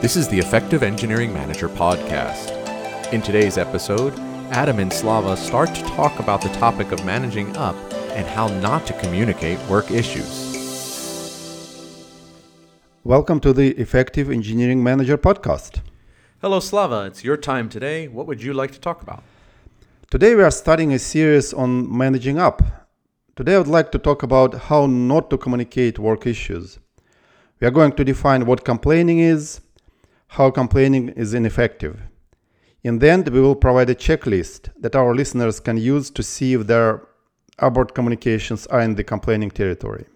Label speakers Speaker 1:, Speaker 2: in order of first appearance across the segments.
Speaker 1: This is the Effective Engineering Manager podcast. In today's episode, Adam and Slava start to talk about the topic of managing up and how not to communicate work issues.
Speaker 2: Welcome to the Effective Engineering Manager podcast.
Speaker 1: Hello, Slava. It's your time today. What would you like to talk about?
Speaker 2: Today we are starting a series on managing up. Today I would like to talk about how not to communicate work issues. We are going to define what complaining is, how complaining is ineffective. In the end, we will provide a checklist that our listeners can use to see if their abort communications are in the complaining territory.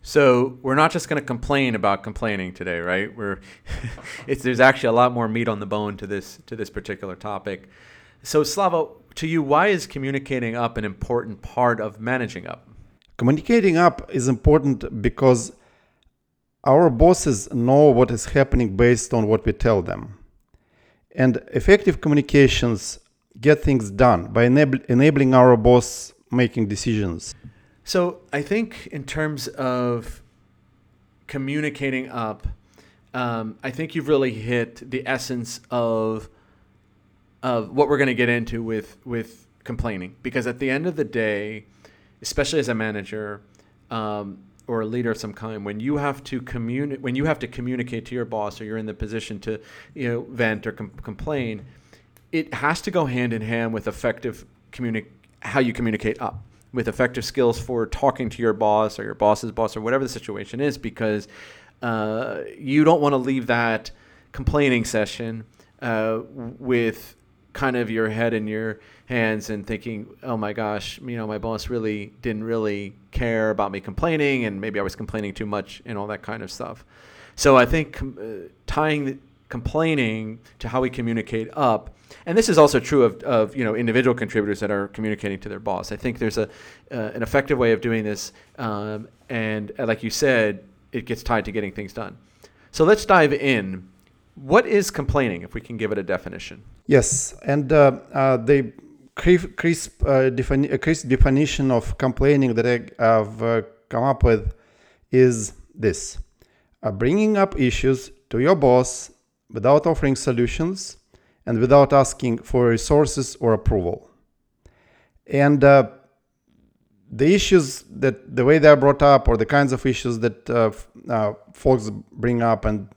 Speaker 1: So we're not just going to complain about complaining today, right? We're it's, there's actually a lot more meat on the bone to this to this particular topic. So Slava, to you, why is communicating up an important part of managing up?
Speaker 2: Communicating up is important because our bosses know what is happening based on what we tell them. And effective communications get things done by enab- enabling our boss making decisions.
Speaker 1: So I think in terms of communicating up, um, I think you've really hit the essence of of what we're going to get into with with complaining. Because at the end of the day, especially as a manager, um, or a leader of some kind, when you have to communicate, when you have to communicate to your boss, or you're in the position to, you know, vent or com- complain, it has to go hand in hand with effective communi- how you communicate up, with effective skills for talking to your boss or your boss's boss or whatever the situation is, because uh, you don't want to leave that complaining session uh, with kind of your head in your hands and thinking, oh my gosh, you know, my boss really didn't really care about me complaining, and maybe I was complaining too much and all that kind of stuff. So I think uh, tying the complaining to how we communicate up, and this is also true of, of you know individual contributors that are communicating to their boss. I think there's a uh, an effective way of doing this, um, and uh, like you said, it gets tied to getting things done. So let's dive in. What is complaining, if we can give it a definition?
Speaker 2: Yes, and uh, uh, the crisp, uh, defini- crisp definition of complaining that I have come up with is this bringing up issues to your boss without offering solutions and without asking for resources or approval. And uh, the issues that the way they're brought up, or the kinds of issues that uh, uh, folks bring up, and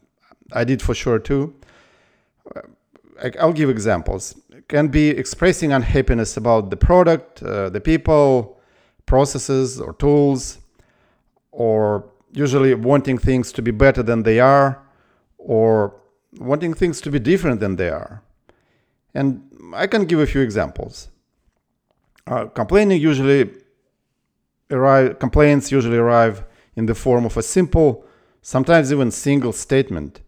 Speaker 2: I did for sure too. I'll give examples It can be expressing unhappiness about the product, uh, the people, processes, or tools, or usually wanting things to be better than they are, or wanting things to be different than they are. And I can give a few examples. Uh, complaining usually arrive, complaints usually arrive in the form of a simple, sometimes even single statement.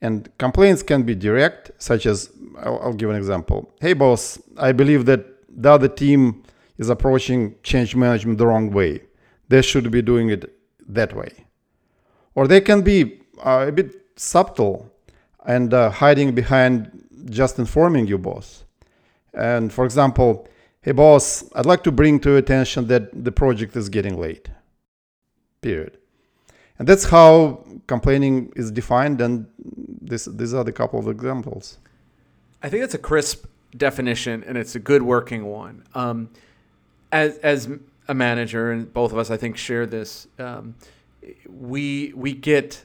Speaker 2: And complaints can be direct, such as I'll, I'll, give an example. Hey, boss, I believe that the other team is approaching change management the wrong way. They should be doing it that way. Or they can be uh, a bit subtle and uh, hiding behind just informing you, boss. And for example, hey, boss, I'd like to bring to your attention that the project is getting late. Period. And that's how complaining is defined, and this, these are the couple of examples.
Speaker 1: I think that's a crisp definition, and it's a good working one. Um, as as a manager, and both of us, I think, share this. Um, we we get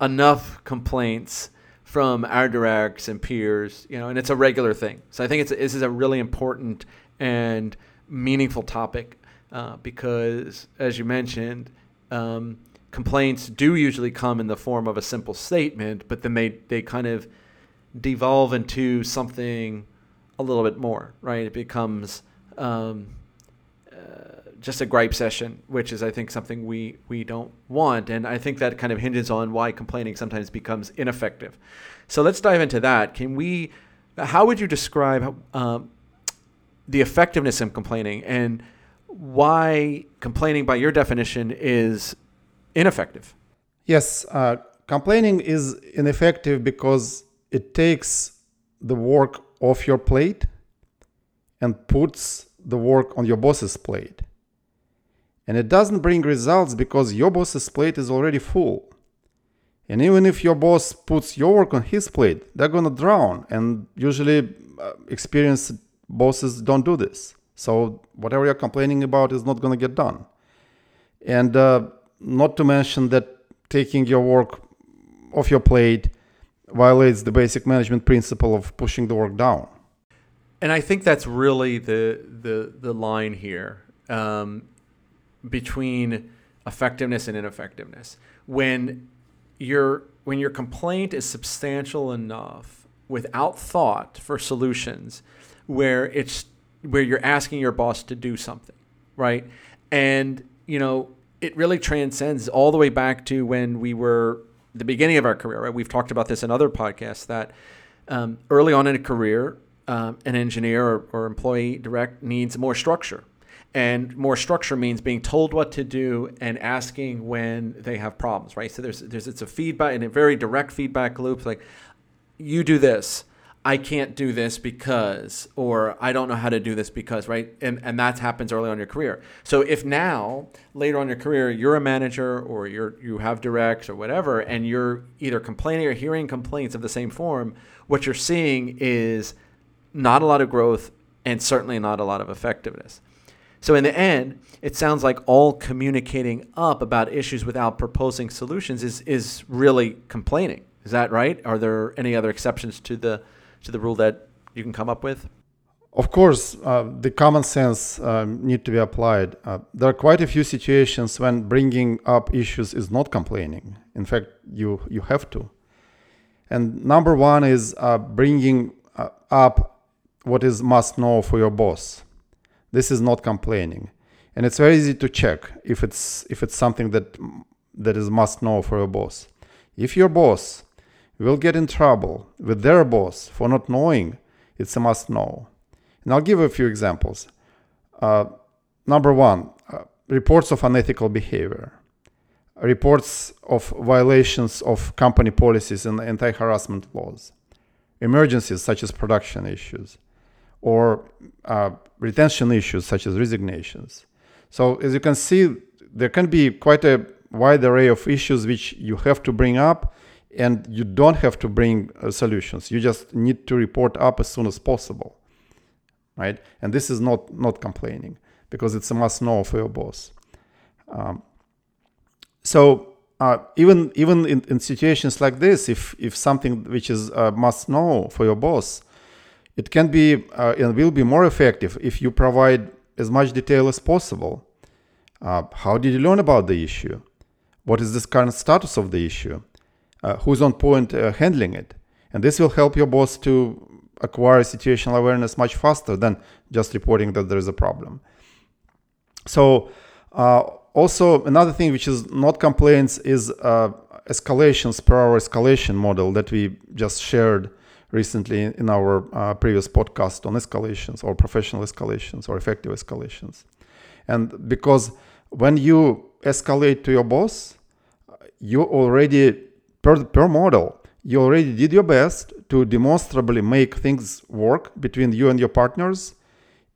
Speaker 1: enough complaints from our directs and peers, you know, and it's a regular thing. So I think it's this is a really important and meaningful topic uh, because, as you mentioned, um, complaints do usually come in the form of a simple statement, but then they they kind of devolve into something a little bit more, right? It becomes um, uh, just a gripe session, which is, I think, something we, we don't want. And I think that kind of hinges on why complaining sometimes becomes ineffective. So let's dive into that. Can we, how would you describe um, the effectiveness of complaining and why complaining, by your definition, is ineffective?
Speaker 2: Yes, uh, complaining is ineffective because it takes the work off your plate and puts the work on your boss's plate. And it doesn't bring results because your boss's plate is already full. And even if your boss puts your work on his plate, they're to drown. And usually, uh, experienced bosses don't do this. So, whatever you're complaining about is not to get done. And uh, not to mention that taking your work off your plate violates the basic management principle of pushing the work down.
Speaker 1: And I think that's really the the the line here um, between effectiveness and ineffectiveness. When your when your complaint is substantial enough without thought for solutions, where it's where you're asking your boss to do something, right? And you know it really transcends all the way back to when we were the beginning of our career. Right? We've talked about this in other podcasts that um, early on in a career, um, an engineer or, or employee direct needs more structure. And more structure means being told what to do and asking when they have problems, right? So there's there's it's a feedback and a very direct feedback loop. Like, you do this, I can't do this because, or I don't know how to do this because, right? And and that happens early on your career. So if now later on your career you're a manager or you're you have directs or whatever, and you're either complaining or hearing complaints of the same form, what you're seeing is not a lot of growth and certainly not a lot of effectiveness. So in the end, it sounds like all communicating up about issues without proposing solutions is is really complaining. Is that right? Are there any other exceptions to the to the rule that you can come up with?
Speaker 2: Of course, uh, the common sense um, need to be applied. Uh, there are quite a few situations when bringing up issues is not complaining. In fact, you you have to. And number one is uh, bringing uh, up what is must know for your boss. This is not complaining, and it's very easy to check if it's if it's something that that is must know for your boss. If your boss will get in trouble with their boss for not knowing, it's a must know. And I'll give a few examples. Uh, number one, uh, reports of unethical behavior, reports of violations of company policies and anti harassment laws, emergencies such as production issues, or uh, retention issues such as resignations. So, as you can see, there can be quite a wide array of issues which you have to bring up, and you don't have to bring uh, solutions. You just need to report up as soon as possible, right? And this is not not complaining because it's a must know for your boss. Um, so uh, even even in, in, situations like this, if if something which is a must know for your boss, it can be uh, and will be more effective if you provide as much detail as possible. Uh, how did you learn about the issue? What is the current status of the issue? Uh, who's on point uh, handling it? And this will help your boss to acquire situational awareness much faster than just reporting that there is a problem. So, uh, also another thing which is not complaints is escalations per our escalation model that we just shared recently in our uh, previous podcast on escalations or professional escalations or effective escalations. And because when you escalate to your boss, you already, per, per model, you already did your best to demonstrably make things work between you and your partners,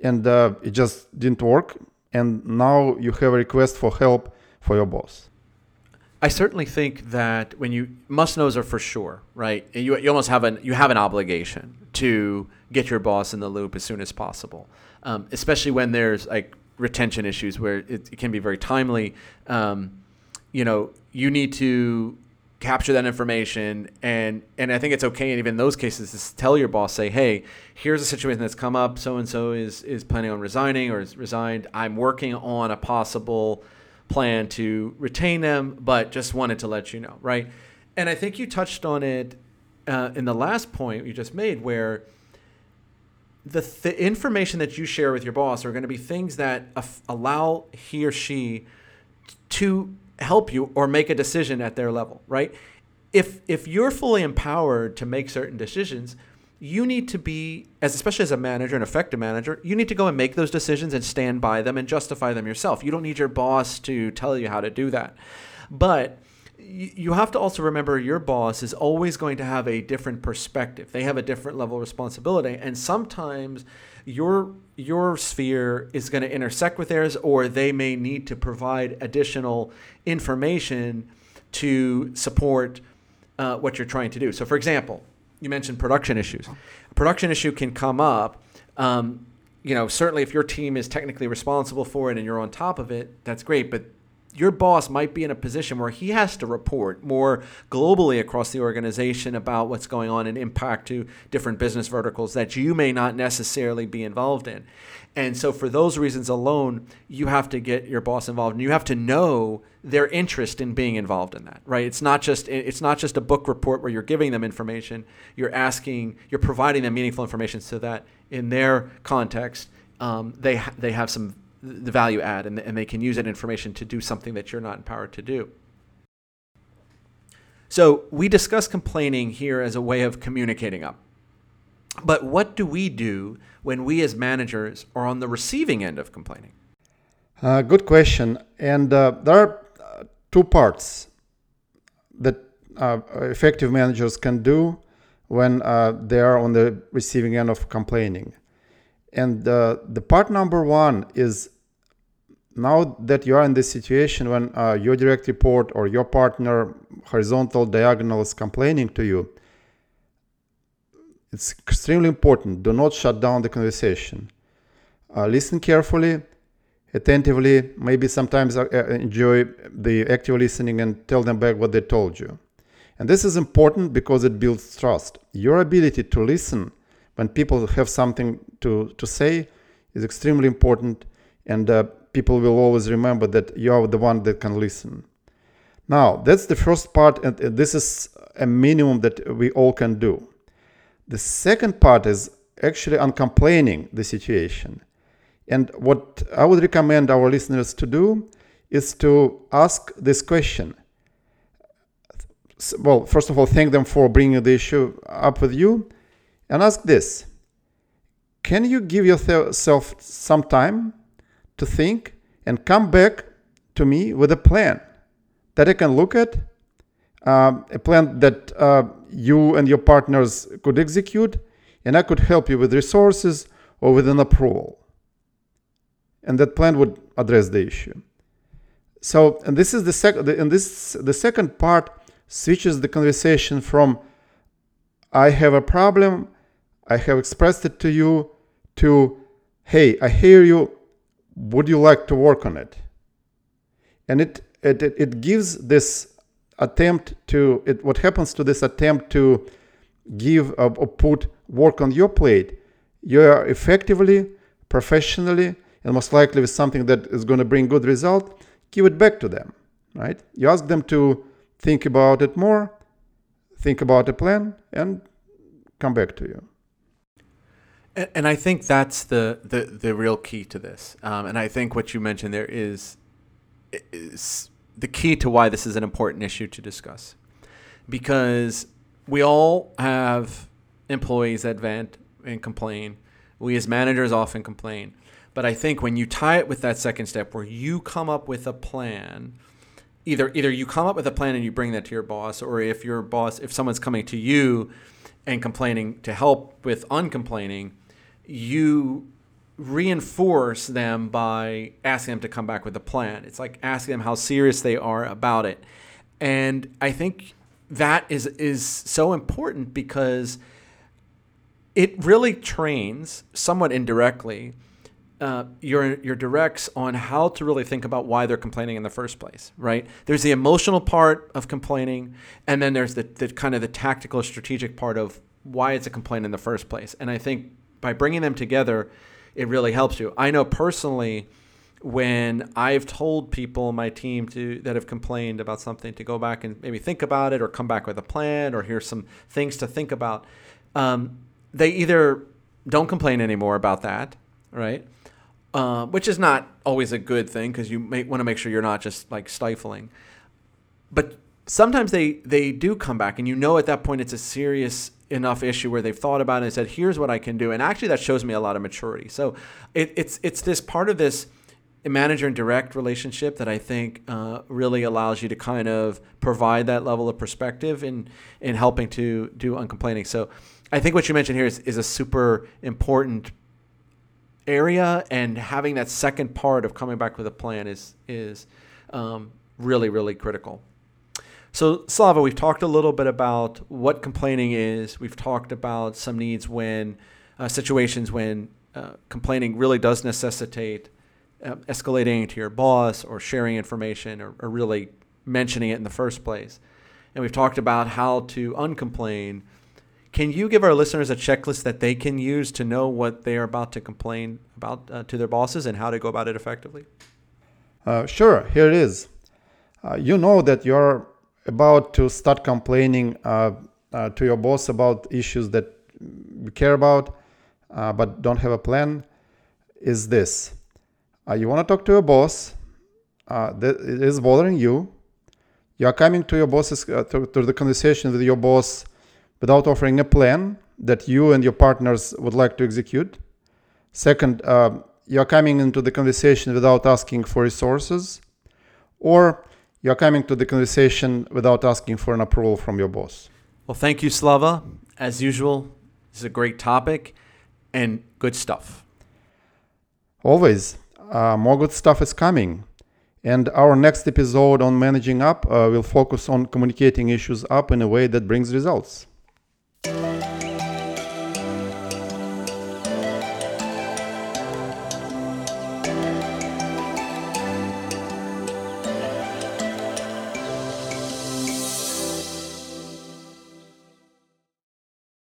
Speaker 2: and uh, it just didn't work. And now you have a request for help for your boss.
Speaker 1: I certainly think that when you must knows are for sure, right? You, you almost have an you have an obligation to get your boss in the loop as soon as possible, um, especially when there's like retention issues where it, it can be very timely. Um, you know, you need to capture that information and and I think it's okay and even in those cases to tell your boss say hey here's a situation that's come up so and so is is planning on resigning or is resigned I'm working on a possible plan to retain them, but just wanted to let you know, right? And I think you touched on it uh, in the last point you just made, where the th- information that you share with your boss are going to be things that af- allow he or she to help you or make a decision at their level, right? If if you're fully empowered to make certain decisions, you need to be as especially as a manager an effective manager you need to go and make those decisions and stand by them and justify them yourself you don't need your boss to tell you how to do that but you have to also remember your boss is always going to have a different perspective they have a different level of responsibility and sometimes your your sphere is going to intersect with theirs or they may need to provide additional information to support uh, what you're trying to do. So, for example, you mentioned production issues. A production issue can come up. Um, you know, certainly if your team is technically responsible for it and you're on top of it, that's great. But your boss might be in a position where he has to report more globally across the organization about what's going on and impact to different business verticals that you may not necessarily be involved in. And so, for those reasons alone, you have to get your boss involved, and you have to know their interest in being involved in that. Right? It's not just it's not just a book report where you're giving them information. You're asking, you're providing them meaningful information so that in their context, um, they ha- they have some the value add, and, and they can use that information to do something that you're not empowered to do. So we discuss complaining here as a way of communicating up. But what do we do when we as managers are on the receiving end of complaining?
Speaker 2: Uh, good question. And uh, there are uh, two parts that uh, effective managers can do when uh, they are on the receiving end of complaining. And uh, the part number one is now that you are in this situation when uh, your direct report or your partner, horizontal, diagonal, is complaining to you, it's extremely important. Do not shut down the conversation. Uh, listen carefully, attentively, maybe sometimes uh, enjoy the active listening and tell them back what they told you. And this is important because it builds trust. Your ability to listen when people have something to, to say is extremely important. And uh, people will always remember that you are the one that can listen. Now, that's the first part, and this is a minimum that we all can do. The second part is actually uncomplaining the situation. And what I would recommend our listeners to do is to ask this question. Well, first of all, thank them for bringing the issue up with you and ask this Can you give yourself some time to think and come back to me with a plan that I can look at, uh, a plan that uh, you and your partners could execute, and I could help you with resources or with an approval. And that plan would address the issue. So, and this is the second, and this the second part switches the conversation from I have a problem, I have expressed it to you, to hey, I hear you, would you like to work on it? And it it, it gives this attempt to it what happens to this attempt to give uh, or put work on your plate you are effectively professionally and most likely with something that is going to bring good result give it back to them right? You ask them to think about it more think about a plan and come back to you
Speaker 1: and, I think that's the, the, the real key to this. Um, and I think what you mentioned there is, is the key to why this is an important issue to discuss. Because we all have employees that vent and complain. We as managers often complain. But I think when you tie it with that second step where you come up with a plan, either either you come up with a plan and you bring that to your boss, or if your boss, if someone's coming to you and complaining to help with uncomplaining, you reinforce them by asking them to come back with a plan. It's like asking them how serious they are about it. And I think that is is so important because it really trains somewhat indirectly uh, your your directs on how to really think about why they're complaining in the first place, right? There's the emotional part of complaining, and then there's the, the kind of the tactical, strategic part of why it's a complaint in the first place. And I think by bringing them together, it really helps you. I know personally when I've told people my team to that have complained about something to go back and maybe think about it or come back with a plan or here's some things to think about. Um, they either don't complain anymore about that, right? Uh, which is not always a good thing because you want to make sure you're not just like stifling. But sometimes they they do come back, and you know at that point it's a serious enough issue where they've thought about it and said, "Here's what I can do," and actually that shows me a lot of maturity. So it, it's it's this part of this manager and direct relationship that I think uh, really allows you to kind of provide that level of perspective in in helping to do uncomplaining. So I think what you mentioned here is, is a super important area, and having that second part of coming back with a plan is is um, really really critical. So, Slava, we've talked a little bit about what complaining is. We've talked about some needs when uh, situations when uh, complaining really does necessitate uh, escalating to your boss or sharing information or, or, really mentioning it in the first place. And we've talked about how to uncomplain. Can you give our listeners a checklist that they can use to know what they are about to complain about uh, to their bosses and how to go about it effectively?
Speaker 2: Uh, sure, here it is. Uh, you know that you're about to start complaining uh, uh, to your boss about issues that you care about uh, but don't have a plan is this. Uh, you want to talk to your boss uh, that is bothering you. You are coming to your boss's uh, to, to, the conversation with your boss without offering a plan that you and your partners would like to execute. Second you are coming into the conversation without asking for resources. Or you're coming to the conversation without asking for an approval from your boss.
Speaker 1: Well, thank you, Slava. As usual, this is a great topic and good stuff.
Speaker 2: Always. Uh, more good stuff is coming. And our next episode on managing up uh, will focus on communicating issues up in a way that brings results.